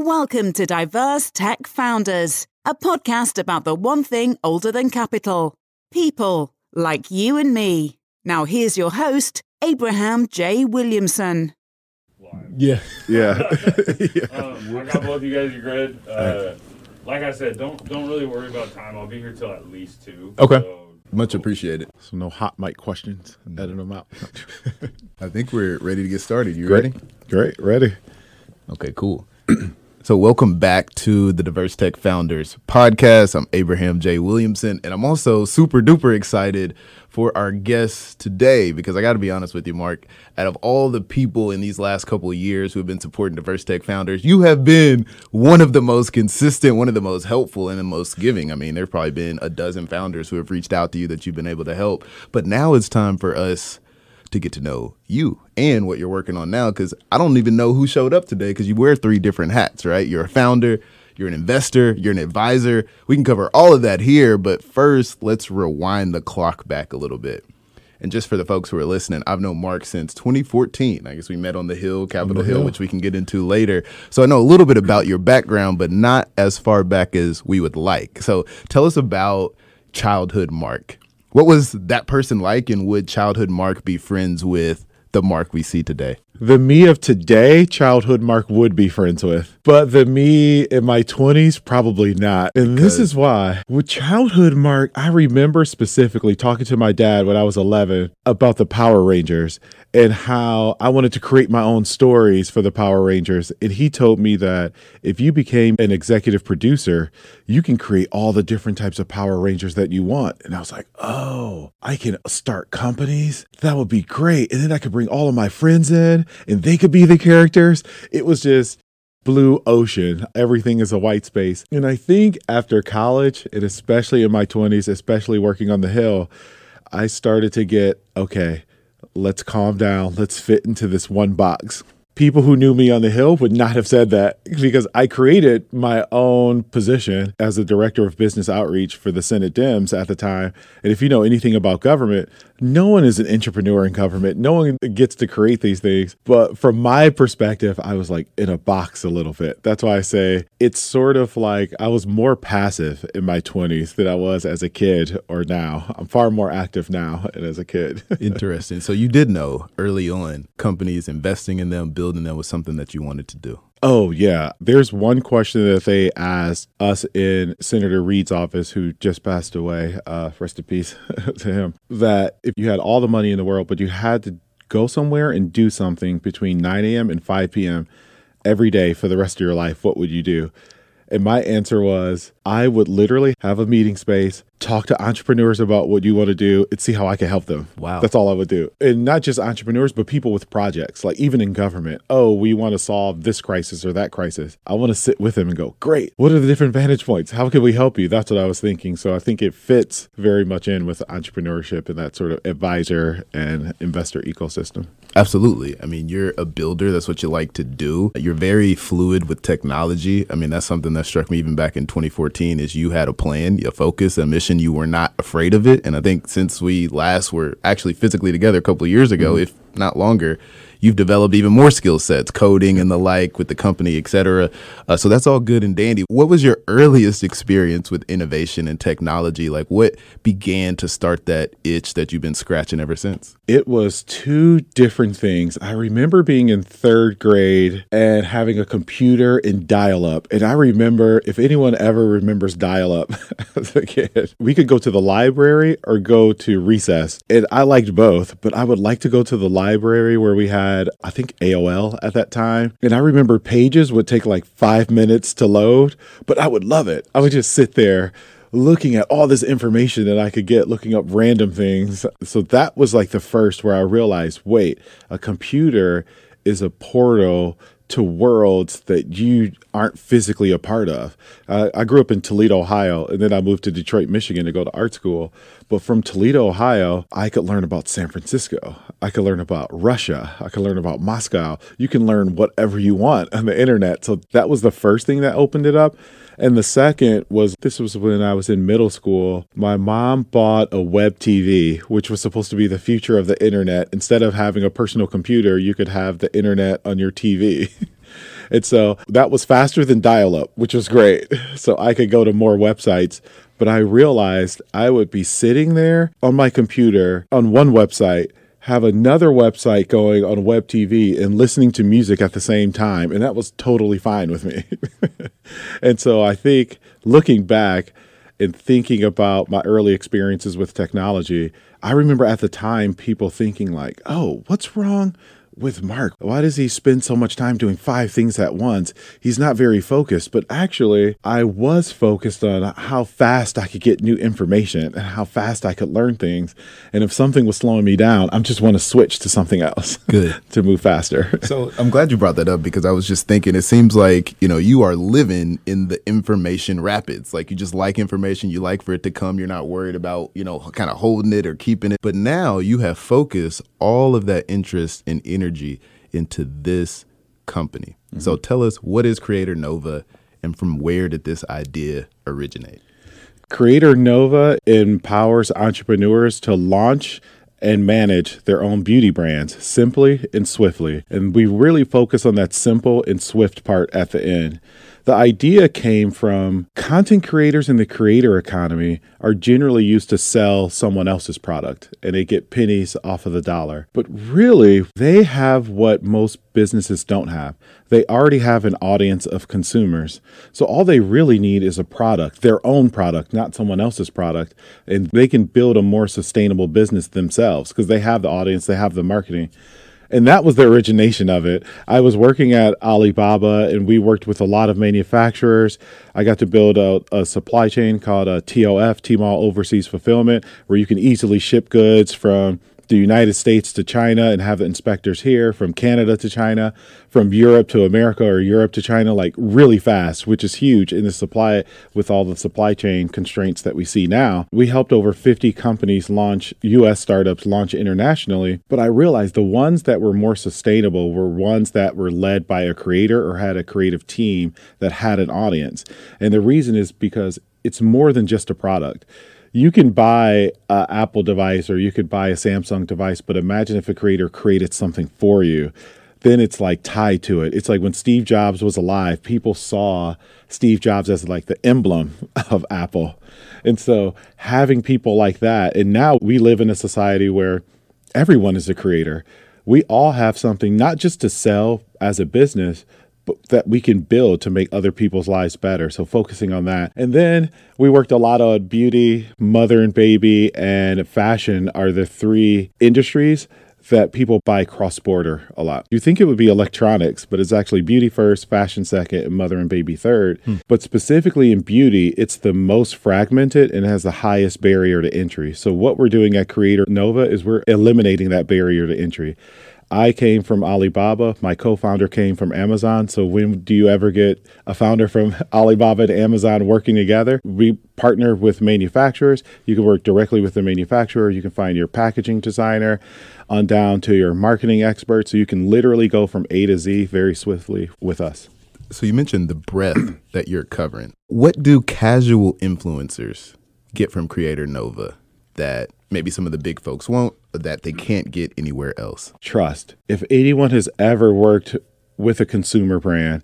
Welcome to Diverse Tech Founders, a podcast about the one thing older than capital people like you and me. Now, here's your host, Abraham J. Williamson. Yeah. Yeah. Um, I got both you guys. You're good. Uh, like I said, don't don't really worry about time. I'll be here till at least two. Okay. So, Much appreciated. So no hot mic questions. Edit them out. I think we're ready to get started. You ready? Great. Ready. Okay, cool. so, welcome back to the Diverse Tech Founders podcast. I'm Abraham J. Williamson, and I'm also super duper excited for our guests today because I got to be honest with you, Mark. Out of all the people in these last couple of years who have been supporting Diverse Tech Founders, you have been one of the most consistent, one of the most helpful, and the most giving. I mean, there've probably been a dozen founders who have reached out to you that you've been able to help. But now it's time for us to get to know you and what you're working on now because I don't even know who showed up today because you wear three different hats, right? You're a founder, you're an investor, you're an advisor. We can cover all of that here, but first, let's rewind the clock back a little bit. And just for the folks who are listening, I've known Mark since 2014. I guess we met on the Hill, Capitol Hill, Hill. which we can get into later. So I know a little bit about your background, but not as far back as we would like. So tell us about childhood Mark. What was that person like, and would childhood Mark be friends with the Mark we see today? The me of today, childhood Mark would be friends with, but the me in my 20s, probably not. And this is why. With childhood Mark, I remember specifically talking to my dad when I was 11 about the Power Rangers and how I wanted to create my own stories for the Power Rangers. And he told me that if you became an executive producer, you can create all the different types of Power Rangers that you want. And I was like, oh, I can start companies? That would be great. And then I could bring all of my friends in and they could be the characters. It was just blue ocean. Everything is a white space. And I think after college, and especially in my 20s, especially working on the Hill, I started to get okay, let's calm down. Let's fit into this one box. People who knew me on the Hill would not have said that because I created my own position as the director of business outreach for the Senate Dems at the time. And if you know anything about government, no one is an entrepreneur in government. No one gets to create these things. But from my perspective, I was like in a box a little bit. That's why I say it's sort of like I was more passive in my 20s than I was as a kid or now. I'm far more active now than as a kid. Interesting. So you did know early on companies investing in them, building them was something that you wanted to do. Oh, yeah. There's one question that they asked us in Senator Reid's office, who just passed away. Uh, rest in peace to him. That if you had all the money in the world, but you had to go somewhere and do something between 9 a.m. and 5 p.m. every day for the rest of your life, what would you do? And my answer was I would literally have a meeting space, talk to entrepreneurs about what you want to do, and see how I can help them. Wow. That's all I would do. And not just entrepreneurs, but people with projects, like even in government. Oh, we want to solve this crisis or that crisis. I want to sit with them and go, great. What are the different vantage points? How can we help you? That's what I was thinking. So I think it fits very much in with entrepreneurship and that sort of advisor and investor ecosystem. Absolutely. I mean, you're a builder. That's what you like to do. You're very fluid with technology. I mean, that's something that struck me even back in 2014 is you had a plan, a focus, a mission. You were not afraid of it. And I think since we last were actually physically together a couple of years ago, mm-hmm. if not longer, you've developed even more skill sets, coding and the like with the company, et cetera. Uh, so that's all good and dandy. What was your earliest experience with innovation and technology? Like what began to start that itch that you've been scratching ever since? It was two different things. I remember being in third grade and having a computer in dial up. And I remember, if anyone ever remembers dial up as a kid, we could go to the library or go to recess. And I liked both, but I would like to go to the library where we had, I think, AOL at that time. And I remember pages would take like five minutes to load, but I would love it. I would just sit there looking at all this information that I could get, looking up random things. So that was like the first where I realized wait, a computer is a portal to worlds that you aren't physically a part of. Uh, I grew up in Toledo, Ohio, and then I moved to Detroit, Michigan to go to art school. But from Toledo, Ohio, I could learn about San Francisco. I could learn about Russia. I could learn about Moscow. You can learn whatever you want on the internet. So that was the first thing that opened it up. And the second was this was when I was in middle school. My mom bought a web TV, which was supposed to be the future of the internet. Instead of having a personal computer, you could have the internet on your TV. And so that was faster than dial up, which was great. So I could go to more websites. But I realized I would be sitting there on my computer on one website, have another website going on web TV and listening to music at the same time. And that was totally fine with me. and so I think looking back, and thinking about my early experiences with technology, I remember at the time people thinking like, "Oh, what's wrong with Mark. Why does he spend so much time doing five things at once? He's not very focused. But actually, I was focused on how fast I could get new information and how fast I could learn things. And if something was slowing me down, I just want to switch to something else. Good. to move faster. So I'm glad you brought that up because I was just thinking it seems like, you know, you are living in the information rapids. Like you just like information, you like for it to come. You're not worried about, you know, kind of holding it or keeping it. But now you have focused all of that interest and energy energy into this company. Mm-hmm. So tell us what is Creator Nova and from where did this idea originate? Creator Nova empowers entrepreneurs to launch and manage their own beauty brands simply and swiftly. And we really focus on that simple and swift part at the end. The idea came from content creators in the creator economy are generally used to sell someone else's product and they get pennies off of the dollar. But really, they have what most businesses don't have. They already have an audience of consumers. So all they really need is a product, their own product, not someone else's product. And they can build a more sustainable business themselves because they have the audience, they have the marketing and that was the origination of it. I was working at Alibaba, and we worked with a lot of manufacturers. I got to build a, a supply chain called a TOF, Tmall Overseas Fulfillment, where you can easily ship goods from the United States to China and have the inspectors here, from Canada to China, from Europe to America or Europe to China, like really fast, which is huge in the supply with all the supply chain constraints that we see now. We helped over 50 companies launch US startups launch internationally, but I realized the ones that were more sustainable were ones that were led by a creator or had a creative team that had an audience. And the reason is because it's more than just a product you can buy an Apple device or you could buy a Samsung device, but imagine if a creator created something for you. Then it's like tied to it. It's like when Steve Jobs was alive, people saw Steve Jobs as like the emblem of Apple. And so having people like that, and now we live in a society where everyone is a creator. We all have something not just to sell as a business, that we can build to make other people's lives better. So focusing on that. And then we worked a lot on beauty, mother and baby, and fashion are the three industries that people buy cross border a lot. You think it would be electronics, but it's actually beauty first, fashion second, and mother and baby third. Hmm. But specifically in beauty, it's the most fragmented and has the highest barrier to entry. So, what we're doing at Creator Nova is we're eliminating that barrier to entry. I came from Alibaba. My co founder came from Amazon. So, when do you ever get a founder from Alibaba and Amazon working together? We partner with manufacturers. You can work directly with the manufacturer. You can find your packaging designer on down to your marketing expert. So, you can literally go from A to Z very swiftly with us. So, you mentioned the breadth that you're covering. What do casual influencers get from Creator Nova that maybe some of the big folks won't, that they mm-hmm. can't get anywhere else. Trust. If anyone has ever worked with a consumer brand,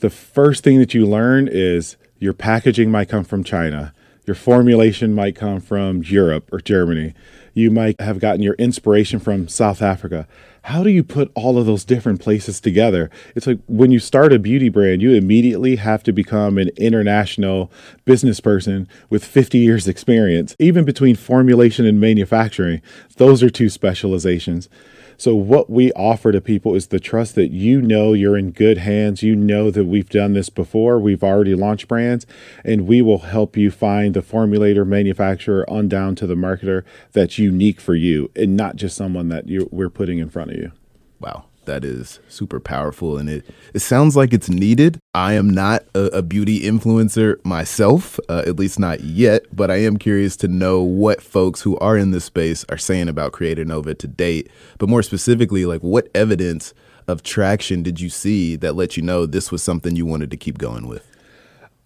the first thing that you learn is your packaging might come from China, your formulation might come from Europe or Germany. You might have gotten your inspiration from South Africa how do you put all of those different places together? It's like when you start a beauty brand, you immediately have to become an international business person with 50 years experience. Even between formulation and manufacturing, those are two specializations. So, what we offer to people is the trust that you know you're in good hands. You know that we've done this before, we've already launched brands, and we will help you find the formulator, manufacturer, on down to the marketer that's unique for you and not just someone that we're putting in front of you. Wow that is super powerful and it, it sounds like it's needed. I am not a, a beauty influencer myself, uh, at least not yet, but I am curious to know what folks who are in this space are saying about Creator Nova to date. But more specifically, like what evidence of traction did you see that let you know this was something you wanted to keep going with?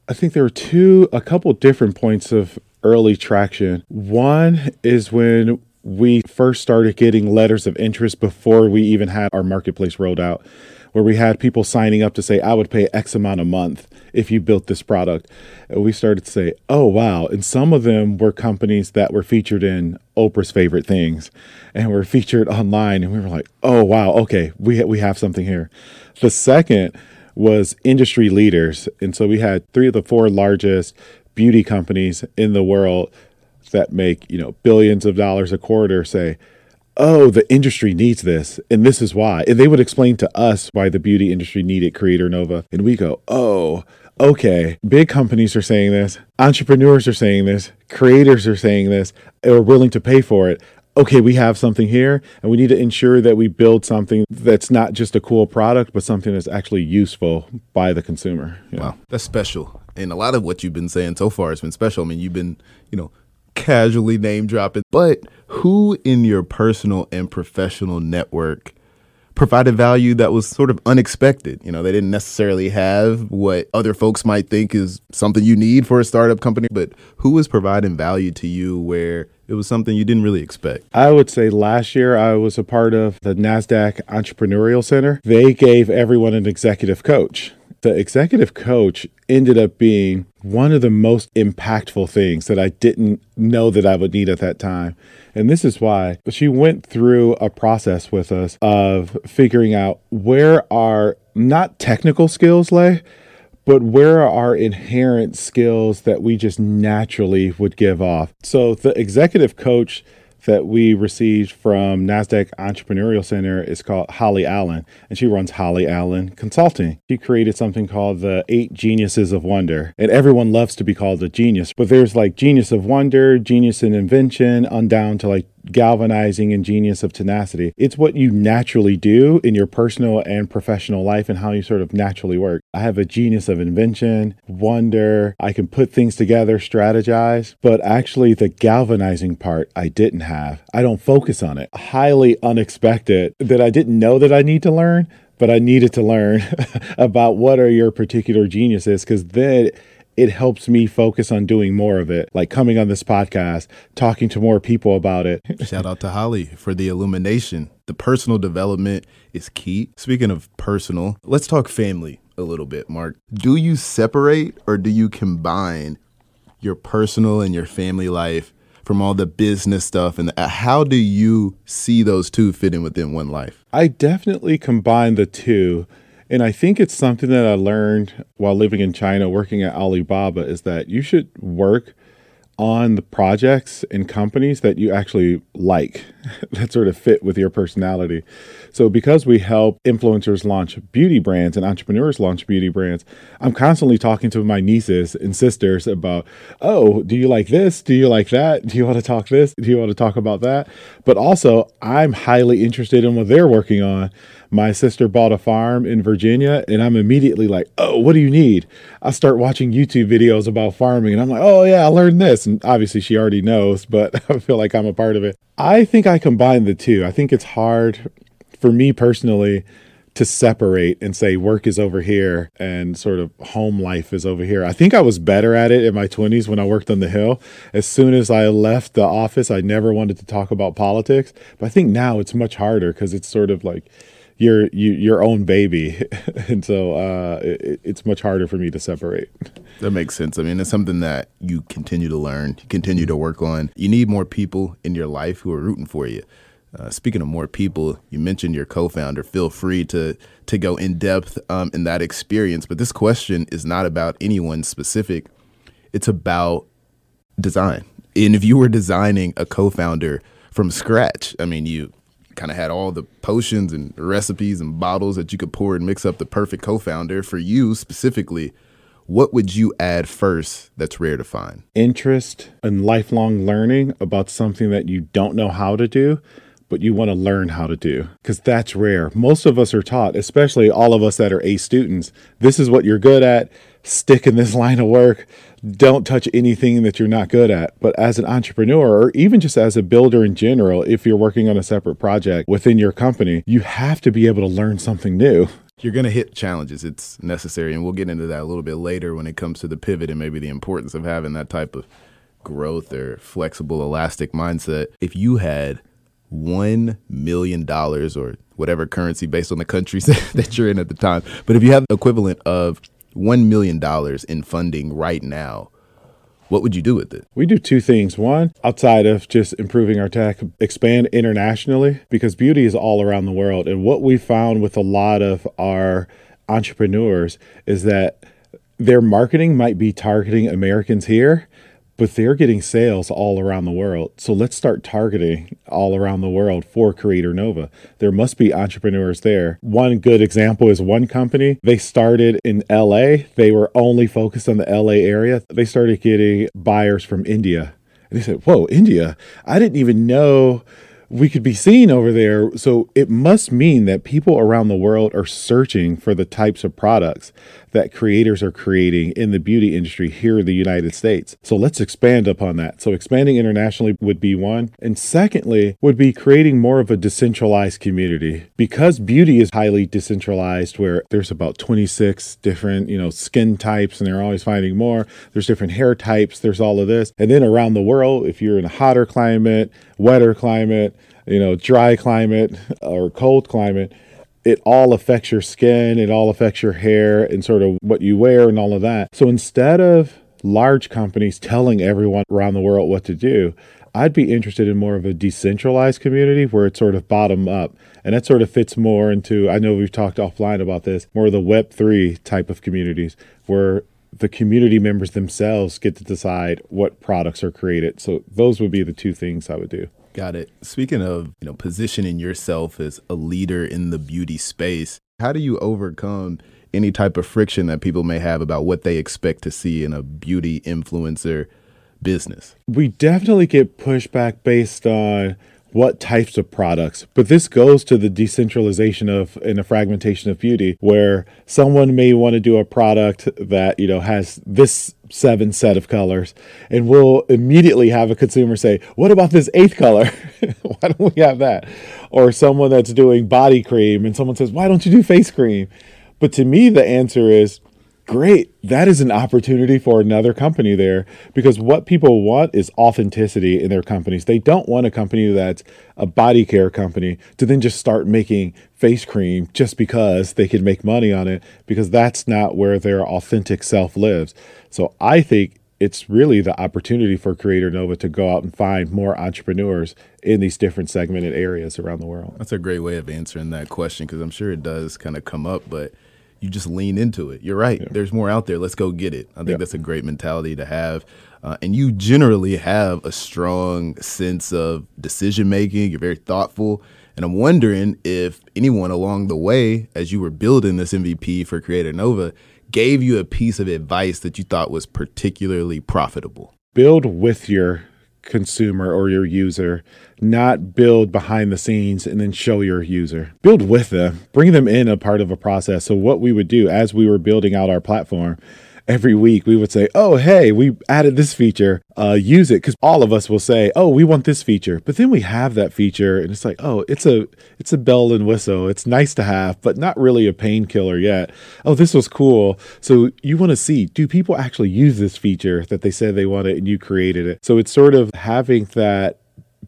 I think there were two, a couple different points of early traction. One is when we first started getting letters of interest before we even had our marketplace rolled out. where we had people signing up to say, I would pay X amount a month if you built this product. And we started to say, oh, wow. And some of them were companies that were featured in Oprah's favorite things and were featured online. And we were like, oh, wow, okay, we, we have something here. The second was industry leaders. And so we had three of the four largest beauty companies in the world that make, you know, billions of dollars a quarter say, oh, the industry needs this, and this is why. And they would explain to us why the beauty industry needed Creator Nova. And we go, oh, okay, big companies are saying this, entrepreneurs are saying this, creators are saying this, are willing to pay for it. Okay, we have something here, and we need to ensure that we build something that's not just a cool product, but something that's actually useful by the consumer. Wow, that's special. And a lot of what you've been saying so far has been special. I mean, you've been, you know, casually name dropping, but who in your personal and professional network provided value that was sort of unexpected? You know, they didn't necessarily have what other folks might think is something you need for a startup company, but who was providing value to you where it was something you didn't really expect? I would say last year I was a part of the NASDAQ Entrepreneurial Center. They gave everyone an executive coach the executive coach ended up being one of the most impactful things that I didn't know that I would need at that time. And this is why she went through a process with us of figuring out where our not technical skills lay, but where are our inherent skills that we just naturally would give off. So the executive coach that we received from NASDAQ Entrepreneurial Center is called Holly Allen, and she runs Holly Allen Consulting. She created something called the Eight Geniuses of Wonder, and everyone loves to be called a genius, but there's like genius of wonder, genius in invention, on down to like galvanizing and genius of tenacity. It's what you naturally do in your personal and professional life and how you sort of naturally work. I have a genius of invention, wonder. I can put things together, strategize, but actually the galvanizing part I didn't have. I don't focus on it. Highly unexpected that I didn't know that I need to learn, but I needed to learn about what are your particular geniuses because then it helps me focus on doing more of it, like coming on this podcast, talking to more people about it. Shout out to Holly for the illumination. The personal development is key. Speaking of personal, let's talk family a little bit, Mark. Do you separate or do you combine your personal and your family life from all the business stuff and the, how do you see those two fitting within one life? I definitely combine the two and I think it's something that I learned while living in China, working at Alibaba, is that you should work on the projects and companies that you actually like that sort of fit with your personality. So, because we help influencers launch beauty brands and entrepreneurs launch beauty brands, I'm constantly talking to my nieces and sisters about, oh, do you like this? Do you like that? Do you want to talk this? Do you want to talk about that? But also, I'm highly interested in what they're working on my sister bought a farm in Virginia, and I'm immediately like, oh, what do you need? I start watching YouTube videos about farming, and I'm like, oh, yeah, I learned this. And obviously, she already knows, but I feel like I'm a part of it. I think I combine the two. I think it's hard for me personally to separate and say work is over here and sort of home life is over here. I think I was better at it in my 20s when I worked on the Hill. As soon as I left the office, I never wanted to talk about politics. But I think now it's much harder because it's sort of like, your you, your own baby, and so uh, it, it's much harder for me to separate. That makes sense. I mean, it's something that you continue to learn, you continue to work on. You need more people in your life who are rooting for you. Uh, speaking of more people, you mentioned your co-founder. Feel free to to go in depth um, in that experience. But this question is not about anyone specific. It's about design. And if you were designing a co-founder from scratch, I mean, you kind of had all the potions and recipes and bottles that you could pour and mix up the perfect co-founder for you specifically what would you add first that's rare to find interest and lifelong learning about something that you don't know how to do but you want to learn how to do because that's rare. Most of us are taught, especially all of us that are A students, this is what you're good at. Stick in this line of work. Don't touch anything that you're not good at. But as an entrepreneur, or even just as a builder in general, if you're working on a separate project within your company, you have to be able to learn something new. You're going to hit challenges. It's necessary. And we'll get into that a little bit later when it comes to the pivot and maybe the importance of having that type of growth or flexible, elastic mindset. If you had $1 million or whatever currency based on the countries that you're in at the time, but if you have the equivalent of $1 million in funding right now, what would you do with it? We do two things. One, outside of just improving our tech, expand internationally because beauty is all around the world. And what we found with a lot of our entrepreneurs is that their marketing might be targeting Americans here, but they're getting sales all around the world. So let's start targeting all around the world for Creator Nova. There must be entrepreneurs there. One good example is one company. They started in LA. They were only focused on the LA area. They started getting buyers from India. And they said, Whoa, India. I didn't even know we could be seen over there. So it must mean that people around the world are searching for the types of products that creators are creating in the beauty industry here in the United States. So let's expand upon that. So expanding internationally would be one. And secondly, would be creating more of a decentralized community. Because beauty is highly decentralized, where there's about 26 different, you know, skin types and they're always finding more. There's different hair types, there's all of this. And then around the world, if you're in a hotter climate, wetter climate, you know, dry climate or cold climate, it all affects your skin, it all affects your hair and sort of what you wear and all of that. So instead of large companies telling everyone around the world what to do, I'd be interested in more of a decentralized community where it's sort of bottom up. And that sort of fits more into, I know we've talked offline about this, more of the Web3 type of communities where the community members themselves get to decide what products are created. So those would be the two things I would do. Got it. Speaking of, you know, positioning yourself as a leader in the beauty space, how do you overcome any type of friction that people may have about what they expect to see in a beauty influencer business? We definitely get pushback based on what types of products. But this goes to the decentralization of and the fragmentation of beauty, where someone may want to do a product that, you know, has this seven set of colors, and we'll immediately have a consumer say, What about this eighth color? why don't we have that? Or someone that's doing body cream and someone says, Why don't you do face cream? But to me, the answer is great. That is an opportunity for another company there because what people want is authenticity in their companies. They don't want a company that's a body care company to then just start making face cream just because they can make money on it because that's not where their authentic self lives. So I think it's really the opportunity for Creator Nova to go out and find more entrepreneurs in these different segmented areas around the world. That's a great way of answering that question because I'm sure it does kind of come up, but you just lean into it. You're right. Yeah. There's more out there. Let's go get it. I think yeah. that's a great mentality to have. Uh, and you generally have a strong sense of decision making. You're very thoughtful. And I'm wondering if anyone along the way, as you were building this MVP for Creator Nova, gave you a piece of advice that you thought was particularly profitable. Build with your consumer or your user, not build behind the scenes and then show your user. Build with them, bring them in a part of a process. So, what we would do as we were building out our platform every week we would say, "Oh, hey, we added this feature. Uh, use it." Because all of us will say, "Oh, we want this feature," but then we have that feature, and it's like, "Oh, it's a it's a bell and whistle. It's nice to have, but not really a painkiller yet." Oh, this was cool. So you want to see, do people actually use this feature that they said they wanted, and you created it? So it's sort of having that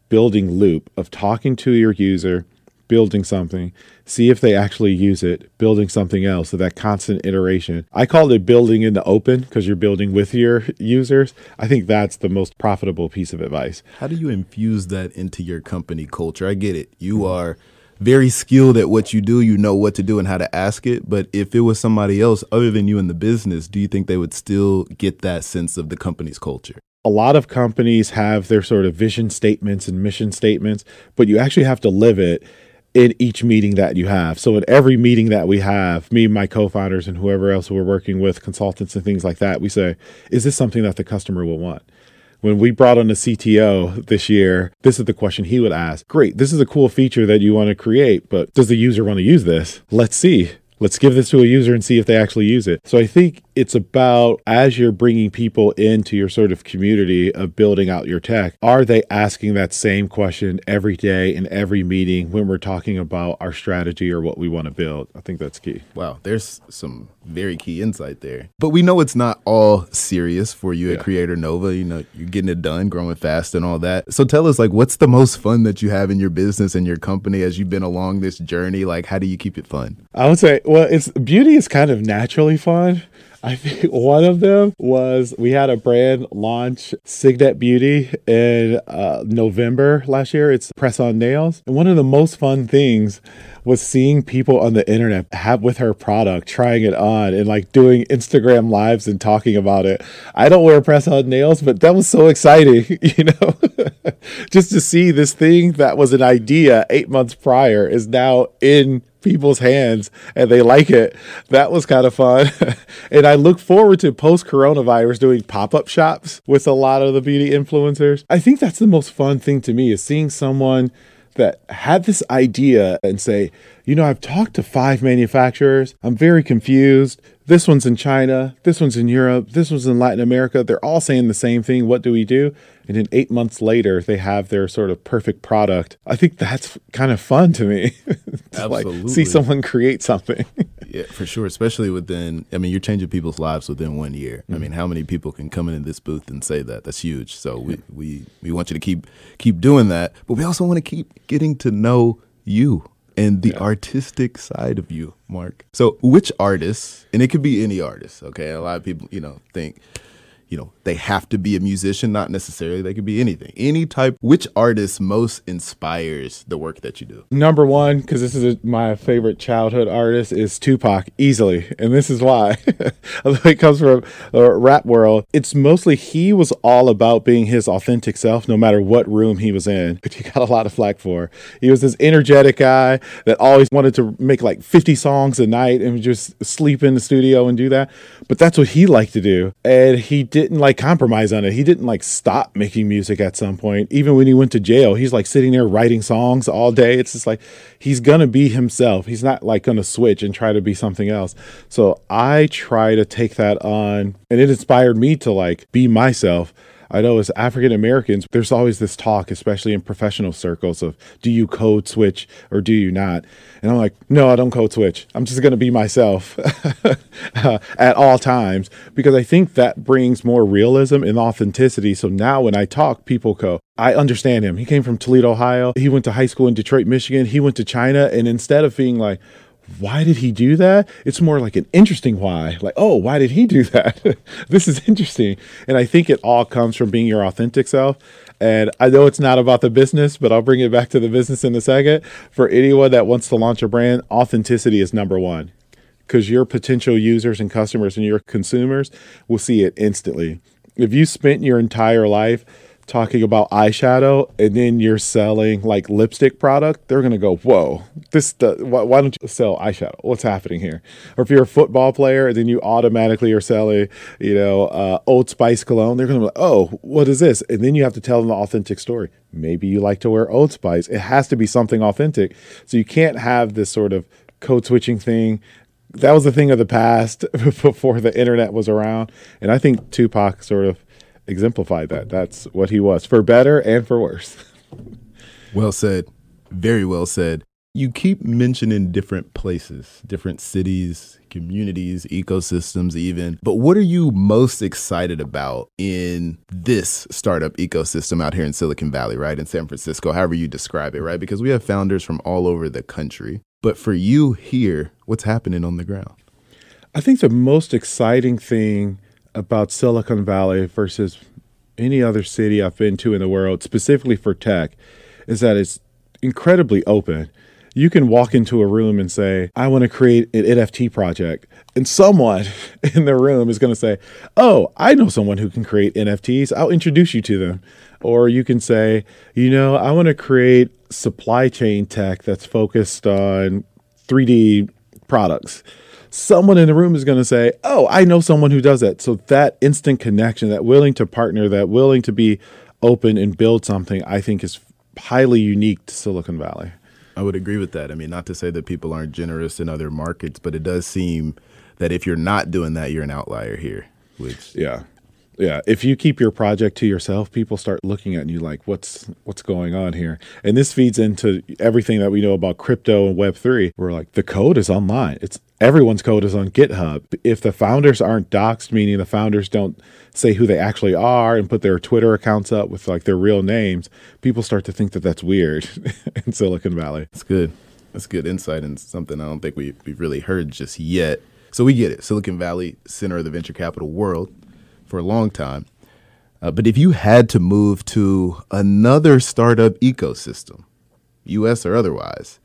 building loop of talking to your user building something, see if they actually use it, building something else. So that constant iteration. I call it building in the open because you're building with your users. I think that's the most profitable piece of advice. How do you infuse that into your company culture? I get it. You are very skilled at what you do. You know what to do and how to ask it. But if it was somebody else other than you in the business, do you think they would still get that sense of the company's culture? a lot of companies have their sort of vision statements and mission statements, but you actually have to live it in each meeting that you have. So in every meeting that we have, me, my co-founders, and whoever else we're working with, consultants and things like that, we say, is this something that the customer will want? When we brought on a CTO this year, this is the question he would ask. Great, this is a cool feature that you want to create, but does the user want to use this? Let's see. Let's give this to a user and see if they actually use it. So I think it's about as you're bringing people into your sort of community of building out your tech, are they asking that same question every day in every meeting when we're talking about our strategy or what we want to build? I think that's key. Wow, there's some very key insight there. But we know it's not all serious for you at Creator Nova. You know, you're getting it done, growing fast and all that. So tell us like what's the most fun that you have in your business and your company as you've been along this journey? Like how do you keep it fun? I would say, well, it's beauty is kind of naturally fun. I think one of them was we had a brand launch Signet Beauty in uh, November last year. It's press on nails. And one of the most fun things was seeing people on the internet have with her product, trying it on and like doing Instagram lives and talking about it. I don't wear press on nails, but that was so exciting, you know, just to see this thing that was an idea eight months prior is now in people's hands and they like it. That was kind of fun. and I look forward to post coronavirus doing pop up shops with a lot of the beauty influencers. I think that's the most fun thing to me is seeing someone that had this idea and say, you know, I've talked to five manufacturers. I'm very confused. This one's in China. This one's in Europe. This one's in Latin America. They're all saying the same thing. What do we do? And then eight months later, they have their sort of perfect product. I think that's kind of fun to me. to Absolutely. Like see someone create something. Yeah, for sure. Especially within, I mean, you're changing people's lives within one year. I mm-hmm. mean, how many people can come into this booth and say that? That's huge. So we, we, we want you to keep keep doing that, but we also want to keep getting to know you and the artistic side of you, Mark. So, which artists, and it could be any artist, okay? A lot of people, you know, think you know, they have to be a musician, not necessarily. They could be anything, any type. Which artist most inspires the work that you do? Number one, because this is a, my favorite childhood artist, is Tupac, easily. And this is why. Although it comes from a rap world, it's mostly he was all about being his authentic self, no matter what room he was in, which he got a lot of flack for. He was this energetic guy that always wanted to make like 50 songs a night and just sleep in the studio and do that. But that's what he liked to do. And he didn't like compromise on it. He didn't like stop making music at some point. Even when he went to jail, he's like sitting there writing songs all day. It's just like he's gonna be himself. He's not like gonna switch and try to be something else. So I try to take that on, and it inspired me to like be myself. I know as African Americans, there's always this talk, especially in professional circles, of do you code switch or do you not? And I'm like, no, I don't code switch. I'm just going to be myself uh, at all times because I think that brings more realism and authenticity. So now when I talk, people go, I understand him. He came from Toledo, Ohio. He went to high school in Detroit, Michigan. He went to China. And instead of being like, why did he do that? It's more like an interesting why. Like, oh, why did he do that? this is interesting. And I think it all comes from being your authentic self. And I know it's not about the business, but I'll bring it back to the business in a second. For anyone that wants to launch a brand, authenticity is number one because your potential users and customers and your consumers will see it instantly. If you spent your entire life talking about eyeshadow and then you're selling like lipstick product, they're gonna go, "Whoa, this the, why, why don't you sell eyeshadow? What's happening here?" Or if you're a football player and then you automatically are selling, you know, uh, Old Spice cologne, they're gonna be like, "Oh, what is this?" And then you have to tell them the authentic story. Maybe you like to wear Old Spice. It has to be something authentic. So you can't have this sort of code switching thing that was a thing of the past before the internet was around. And I think Tupac sort of exemplified that. That's what he was, for better and for worse. Well said. Very well said. You keep mentioning different places, different cities, communities, ecosystems, even. But what are you most excited about in this startup ecosystem out here in Silicon Valley, right? In San Francisco, however you describe it, right? Because we have founders from all over the country. But for you here, what's happening on the ground? I think the most exciting thing about Silicon Valley versus any other city I've been to in the world, specifically for tech, is that it's incredibly open. You can walk into a room and say, I want to create an NFT project. And someone in the room is going to say, Oh, I know someone who can create NFTs. I'll introduce you to them. Or you can say, You know, I want to create supply chain tech that's focused on 3D products someone in the room is going to say, Oh, I know someone who does that. So that instant connection, that willing to partner, that willing to be open and build something, I think is highly unique to Silicon Valley. I would agree with that. I mean, not to say that people aren't generous in other markets, but it does seem that if you're not doing that, you're an outlier here. Which yeah, yeah. If you keep your project to yourself, people start looking at you like, "What's what's going on here?" And this feeds into everything that we know about crypto and Web three. We're like, the code is online. It's everyone's code is on GitHub. If the founders aren't doxxed, meaning the founders don't say who they actually are and put their Twitter accounts up with like their real names, people start to think that that's weird in Silicon Valley. That's good. That's good insight and something I don't think we, we've really heard just yet. So we get it. Silicon Valley, center of the venture capital world for a long time. Uh, but if you had to move to another startup ecosystem, US or otherwise,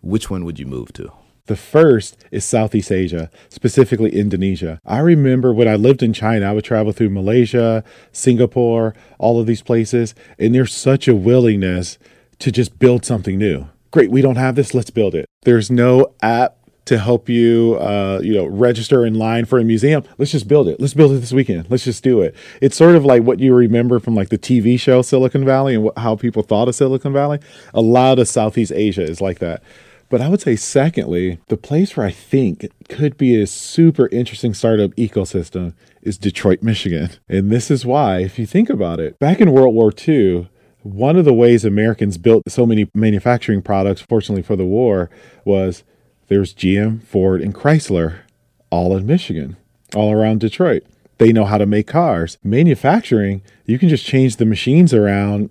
which one would you move to? The first is Southeast Asia, specifically Indonesia. I remember when I lived in China, I would travel through Malaysia, Singapore, all of these places, and there's such a willingness to just build something new. Great, we don't have this, let's build it. There's no app to help you, uh, you know, register in line for a museum. Let's just build it. Let's build it this weekend. Let's just do it. It's sort of like what you remember from like the TV show Silicon Valley and what, how people thought of Silicon Valley. A lot of Southeast Asia is like that. But I would say, secondly, the place where I think could be a super interesting startup ecosystem is Detroit, Michigan. And this is why, if you think about it, back in World War II, one of the ways Americans built so many manufacturing products, fortunately for the war, was there's GM, Ford, and Chrysler all in Michigan, all around Detroit. They know how to make cars. Manufacturing, you can just change the machines around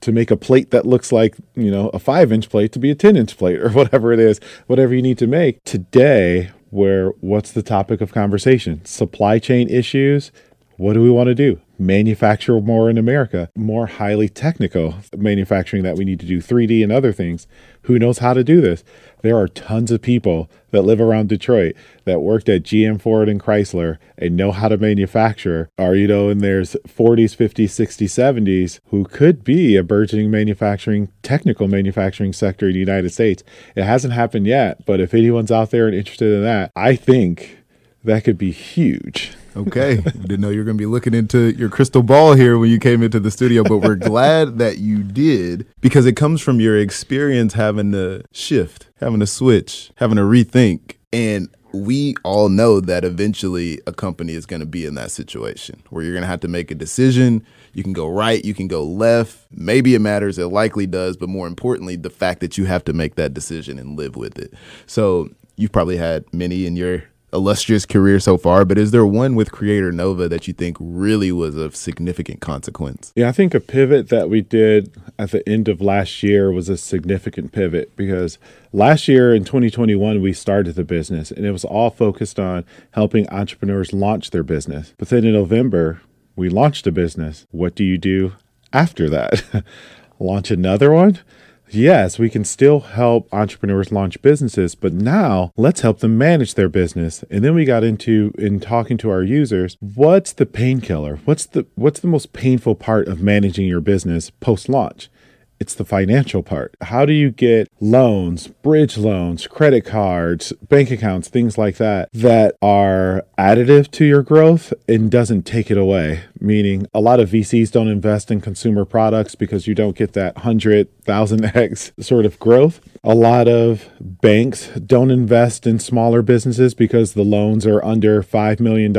to make a plate that looks like, you know, a five inch plate to be a 10 inch plate or whatever it is, whatever you need to make. Today, where what's the topic of conversation? Supply chain issues. What do we want to do? Manufacture more in America, more highly technical manufacturing that we need to do, 3D and other things. Who knows how to do this? There are tons of people that live around Detroit that worked at GM, Ford, and Chrysler and know how to manufacture, or, you know, and there's 40s, 50s, 60s, 70s who could be a burgeoning manufacturing, technical manufacturing sector in the United States. It hasn't happened yet, but if anyone's out there and interested in that, I think that could be huge. Okay. Didn't know you were going to be looking into your crystal ball here when you came into the studio, but we're glad that you did because it comes from your experience having to shift, having to switch, having to rethink. And we all know that eventually a company is going to be in that situation where you're going to have to make a decision. You can go right, you can go left. Maybe it matters, it likely does, but more importantly, the fact that you have to make that decision and live with it. So, you've probably had many in your illustrious career so far, but is there one with Creator Nova that you think really was of significant consequence? Yeah, I think a pivot that we did at the end of last year was a significant pivot because last year in 2021, we started the business and it was all focused on helping entrepreneurs launch their business. But then in November, we launched a business. What do you do after that? launch another one? Yes, we can still help entrepreneurs launch businesses, but now let's help them manage their business. And then we got into in talking to our users, what's the painkiller? What's the what's the most painful part of managing your business post-launch? It's the financial part. How do you get loans, bridge loans, credit cards, bank accounts, things like that that are additive to your growth and doesn't take it away? Meaning a lot of VCs don't invest in consumer products because you don't get that 100,000x sort of growth. A lot of banks don't invest in smaller businesses because the loans are under $5 million.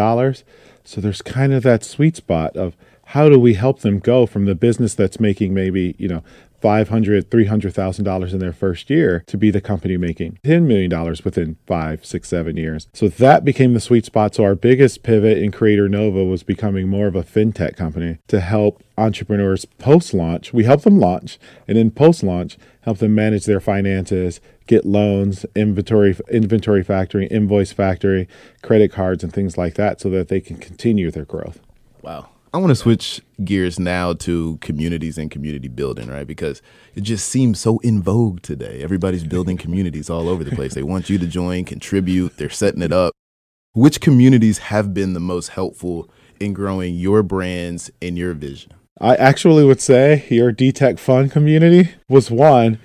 So there's kind of that sweet spot of how do we help them go from the business that's making maybe you know $500,000, $300,000 in their first year to be the company making $10 million within five, six, seven years. So that became the sweet spot. So our biggest pivot in Creator Nova was becoming more of a fintech company to help entrepreneurs post launch. We help them launch and then post launch, help them manage their finances, get loans, inventory, inventory factory, invoice factory, credit cards, and things like that so that they can continue their growth. Wow. I want to switch gears now to communities and community building, right? Because it just seems so in vogue today. Everybody's building communities all over the place. They want you to join, contribute, they're setting it up. Which communities have been the most helpful in growing your brands and your vision? I actually would say your DTech Fun community was one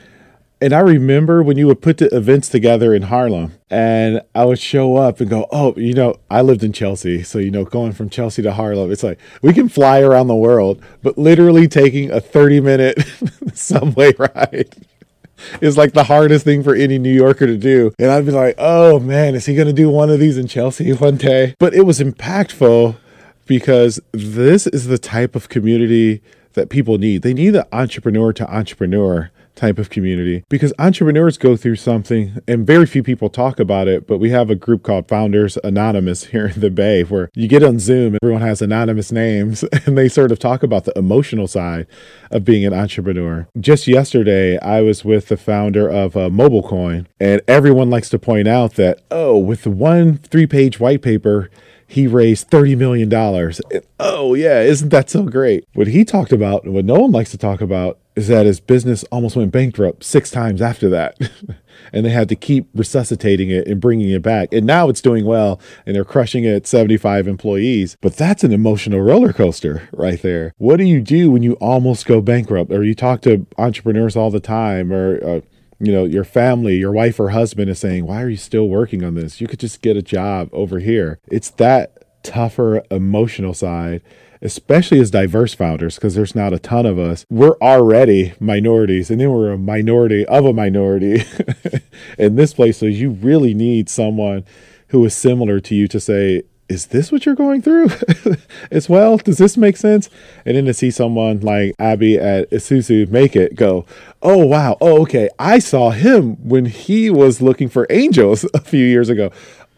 and I remember when you would put the events together in Harlem and I would show up and go, Oh, you know, I lived in Chelsea. So, you know, going from Chelsea to Harlem, it's like we can fly around the world, but literally taking a 30 minute subway ride is like the hardest thing for any New Yorker to do. And I'd be like, oh man, is he going to do one of these in Chelsea one day? But it was impactful because this is the type of community that people need. They need the entrepreneur to entrepreneur type of community because entrepreneurs go through something and very few people talk about it but we have a group called founders anonymous here in the bay where you get on zoom everyone has anonymous names and they sort of talk about the emotional side of being an entrepreneur just yesterday i was with the founder of uh, mobilecoin and everyone likes to point out that oh with the one three page white paper he raised $30 million. Oh, yeah, isn't that so great? What he talked about, and what no one likes to talk about, is that his business almost went bankrupt six times after that. and they had to keep resuscitating it and bringing it back. And now it's doing well and they're crushing it 75 employees. But that's an emotional roller coaster right there. What do you do when you almost go bankrupt? Or you talk to entrepreneurs all the time or, uh, you know, your family, your wife or husband is saying, Why are you still working on this? You could just get a job over here. It's that tougher emotional side, especially as diverse founders, because there's not a ton of us. We're already minorities, and then we're a minority of a minority in this place. So you really need someone who is similar to you to say, is this what you're going through as well? Does this make sense? And then to see someone like Abby at Isuzu make it go, oh, wow. Oh, okay. I saw him when he was looking for angels a few years ago.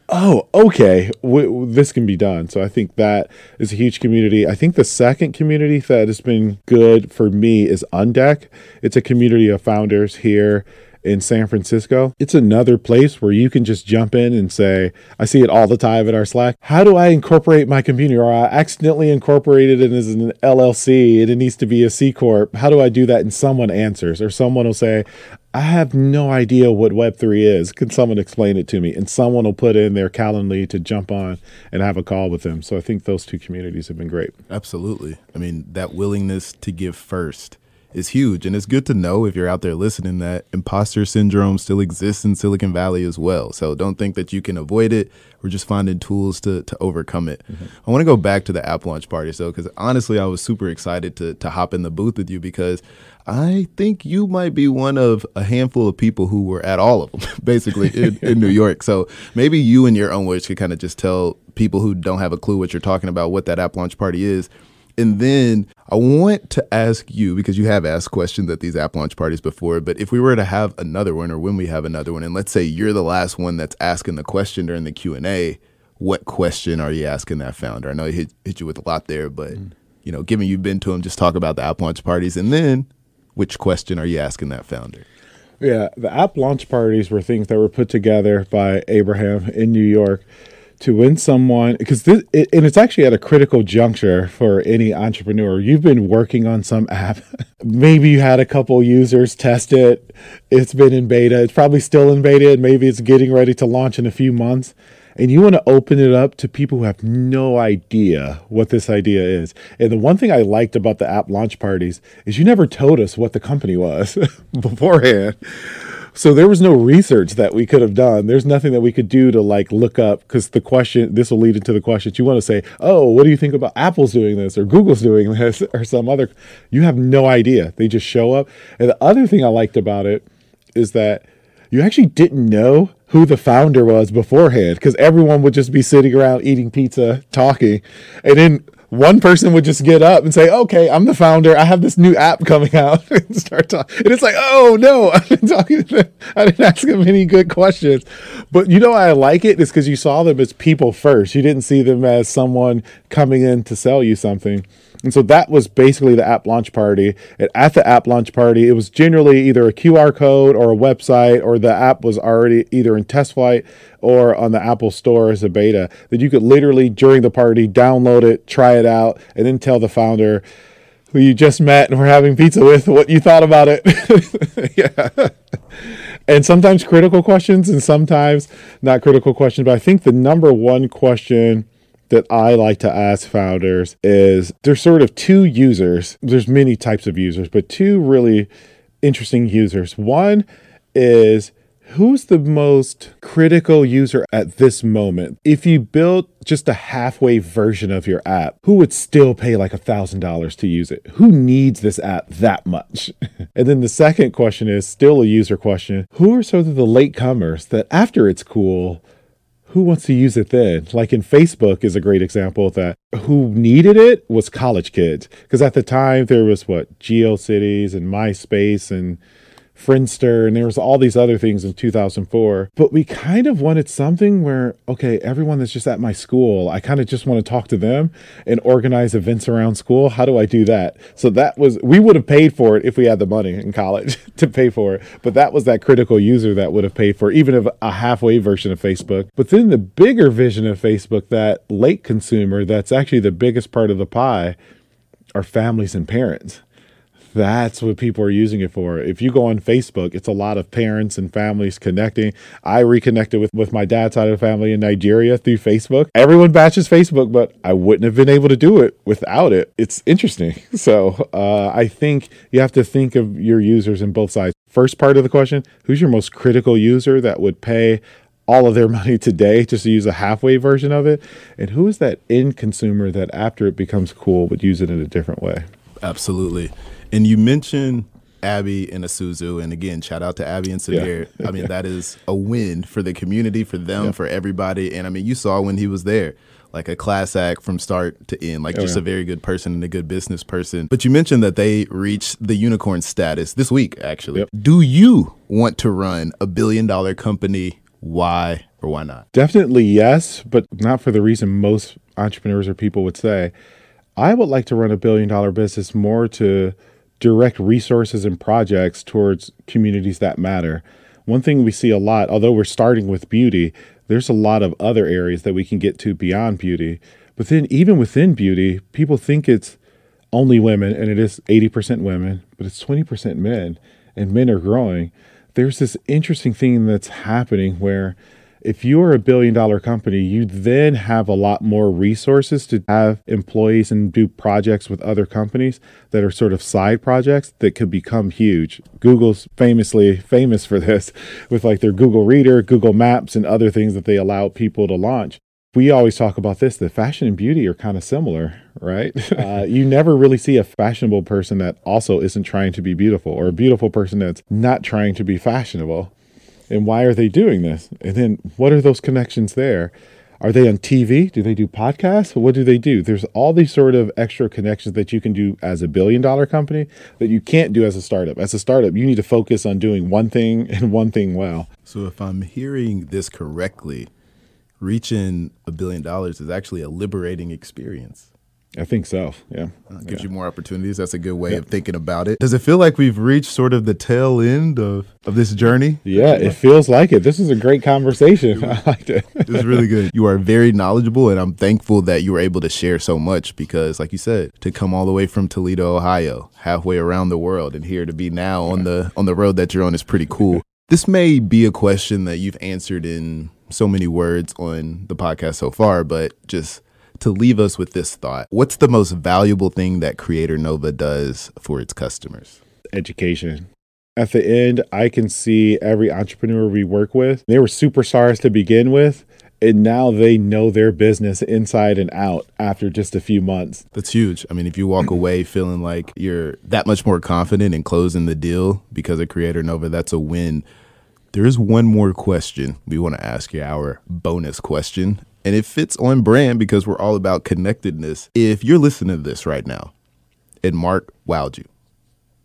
Oh, okay. W- this can be done. So I think that is a huge community. I think the second community that has been good for me is On Deck. It's a community of founders here in San Francisco, it's another place where you can just jump in and say, I see it all the time in our Slack. How do I incorporate my community? Or I accidentally incorporated it as an LLC and it needs to be a C Corp. How do I do that? And someone answers, or someone will say, I have no idea what Web3 is. Can someone explain it to me? And someone will put in their Calendly to jump on and have a call with them. So I think those two communities have been great. Absolutely. I mean, that willingness to give first is huge. And it's good to know if you're out there listening that imposter syndrome still exists in Silicon Valley as well. So don't think that you can avoid it. We're just finding tools to, to overcome it. Mm-hmm. I want to go back to the app launch party, so because honestly, I was super excited to, to hop in the booth with you because I think you might be one of a handful of people who were at all of them, basically in, in New York. So maybe you in your own words could kind of just tell people who don't have a clue what you're talking about what that app launch party is and then I want to ask you because you have asked questions at these app launch parties before, but if we were to have another one or when we have another one and let's say you're the last one that's asking the question during the Q&A, what question are you asking that founder? I know he hit, hit you with a lot there, but mm. you know, given you've been to him, just talk about the app launch parties and then which question are you asking that founder? Yeah, the app launch parties were things that were put together by Abraham in New York to win someone because this it, and it's actually at a critical juncture for any entrepreneur. You've been working on some app. Maybe you had a couple users test it. It's been in beta. It's probably still in beta and maybe it's getting ready to launch in a few months. And you want to open it up to people who have no idea what this idea is. And the one thing I liked about the app launch parties is you never told us what the company was beforehand. So there was no research that we could have done. There's nothing that we could do to like look up because the question, this will lead into the questions. You want to say, oh, what do you think about Apple's doing this or Google's doing this or some other? You have no idea. They just show up. And the other thing I liked about it is that you actually didn't know who the founder was beforehand because everyone would just be sitting around eating pizza, talking. And then one person would just get up and say, "Okay, I'm the founder. I have this new app coming out," and start talking. And it's like, "Oh no, I've been talking to them. I didn't ask them any good questions." But you know I like it? it is because you saw them as people first. You didn't see them as someone coming in to sell you something. And so that was basically the app launch party. And at the app launch party, it was generally either a QR code or a website, or the app was already either in TestFlight or on the Apple Store as a beta. That you could literally during the party download it, try it out, and then tell the founder who you just met and were having pizza with what you thought about it. yeah. And sometimes critical questions and sometimes not critical questions. But I think the number one question that I like to ask founders is there's sort of two users. There's many types of users, but two really interesting users. One is who's the most critical user at this moment? If you built just a halfway version of your app, who would still pay like a thousand dollars to use it? Who needs this app that much? and then the second question is still a user question. Who are sort of the latecomers that after it's cool, who wants to use it then? Like in Facebook is a great example of that. Who needed it was college kids. Because at the time there was what, GeoCities and MySpace and Friendster, and there was all these other things in 2004. But we kind of wanted something where, okay, everyone that's just at my school, I kind of just want to talk to them and organize events around school. How do I do that? So that was, we would have paid for it if we had the money in college to pay for it. But that was that critical user that would have paid for even a halfway version of Facebook. But then the bigger vision of Facebook, that late consumer, that's actually the biggest part of the pie, are families and parents that's what people are using it for. If you go on Facebook, it's a lot of parents and families connecting. I reconnected with, with my dad's side of the family in Nigeria through Facebook. Everyone batches Facebook, but I wouldn't have been able to do it without it. It's interesting. So uh, I think you have to think of your users in both sides. First part of the question who's your most critical user that would pay all of their money today just to use a halfway version of it? And who is that end consumer that after it becomes cool would use it in a different way? Absolutely. And you mentioned Abby and Asuzu. and again, shout out to Abby and Samir. Yeah. I mean, that is a win for the community, for them, yeah. for everybody. And I mean, you saw when he was there, like a class act from start to end, like oh, just yeah. a very good person and a good business person. But you mentioned that they reached the unicorn status this week, actually. Yep. Do you want to run a billion dollar company? Why or why not? Definitely yes, but not for the reason most entrepreneurs or people would say. I would like to run a billion dollar business more to direct resources and projects towards communities that matter. One thing we see a lot, although we're starting with beauty, there's a lot of other areas that we can get to beyond beauty. But then, even within beauty, people think it's only women, and it is 80% women, but it's 20% men, and men are growing. There's this interesting thing that's happening where if you are a billion dollar company, you then have a lot more resources to have employees and do projects with other companies that are sort of side projects that could become huge. Google's famously famous for this with like their Google Reader, Google Maps, and other things that they allow people to launch. We always talk about this that fashion and beauty are kind of similar, right? Uh, you never really see a fashionable person that also isn't trying to be beautiful or a beautiful person that's not trying to be fashionable and why are they doing this? And then what are those connections there? Are they on TV? Do they do podcasts? What do they do? There's all these sort of extra connections that you can do as a billion dollar company that you can't do as a startup. As a startup, you need to focus on doing one thing and one thing well. So, if I'm hearing this correctly, reaching a billion dollars is actually a liberating experience. I think so. Yeah. Uh, gives yeah. you more opportunities. That's a good way yeah. of thinking about it. Does it feel like we've reached sort of the tail end of, of this journey? Yeah, it feels like it. This is a great conversation. I liked it. it's really good. You are very knowledgeable, and I'm thankful that you were able to share so much because, like you said, to come all the way from Toledo, Ohio, halfway around the world, and here to be now on the on the road that you're on is pretty cool. This may be a question that you've answered in so many words on the podcast so far, but just to leave us with this thought. What's the most valuable thing that Creator Nova does for its customers? Education. At the end, I can see every entrepreneur we work with, they were superstars to begin with. And now they know their business inside and out after just a few months. That's huge. I mean, if you walk away feeling like you're that much more confident in closing the deal because of Creator Nova, that's a win. There is one more question we want to ask you, our bonus question and it fits on brand because we're all about connectedness. If you're listening to this right now and Mark wowed you,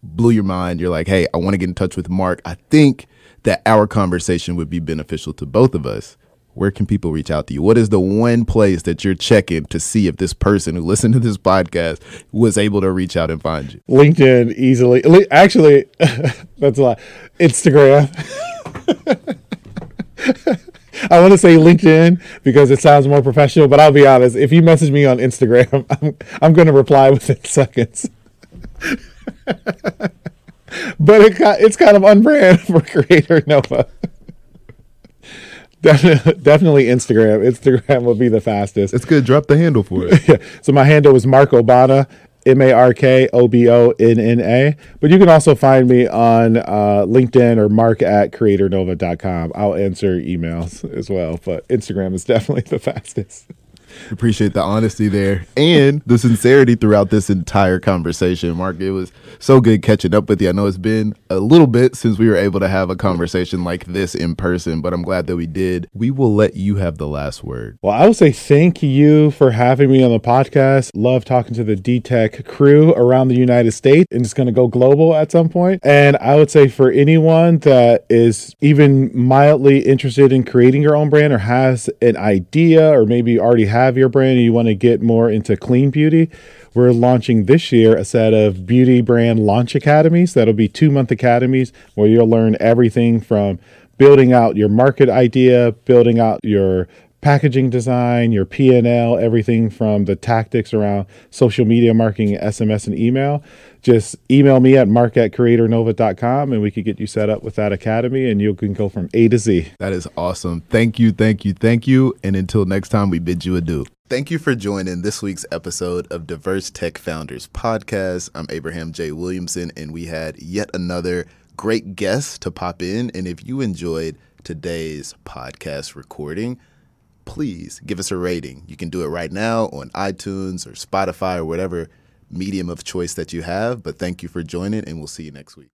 blew your mind, you're like, hey, I want to get in touch with Mark. I think that our conversation would be beneficial to both of us. Where can people reach out to you? What is the one place that you're checking to see if this person who listened to this podcast was able to reach out and find you? LinkedIn easily. Actually, that's a lot. Instagram. I want to say LinkedIn because it sounds more professional, but I'll be honest. If you message me on Instagram, I'm, I'm going to reply within seconds. but it, it's kind of unbrand for Creator Nova. Definitely, definitely Instagram. Instagram will be the fastest. It's good. Drop the handle for it. yeah. So my handle is Mark Obonna, M A R K O B O N N A. But you can also find me on uh, LinkedIn or mark at creatornova.com. I'll answer emails as well, but Instagram is definitely the fastest. Appreciate the honesty there and the sincerity throughout this entire conversation. Mark, it was so good catching up with you. I know it's been a little bit since we were able to have a conversation like this in person, but I'm glad that we did. We will let you have the last word. Well, I will say thank you for having me on the podcast. Love talking to the D Tech crew around the United States and it's going to go global at some point. And I would say for anyone that is even mildly interested in creating your own brand or has an idea or maybe already have your brand and you want to get more into clean beauty, we're launching this year a set of beauty brand launch academies. That'll be two month academies where you'll learn everything from building out your market idea, building out your packaging design, your P&L, everything from the tactics around social media marketing, SMS, and email. Just email me at mark at creatornova.com and we could get you set up with that academy and you can go from A to Z. That is awesome. Thank you, thank you, thank you. And until next time, we bid you adieu. Thank you for joining this week's episode of Diverse Tech Founders Podcast. I'm Abraham J. Williamson, and we had yet another great guest to pop in. And if you enjoyed today's podcast recording, please give us a rating. You can do it right now on iTunes or Spotify or whatever medium of choice that you have. But thank you for joining, and we'll see you next week.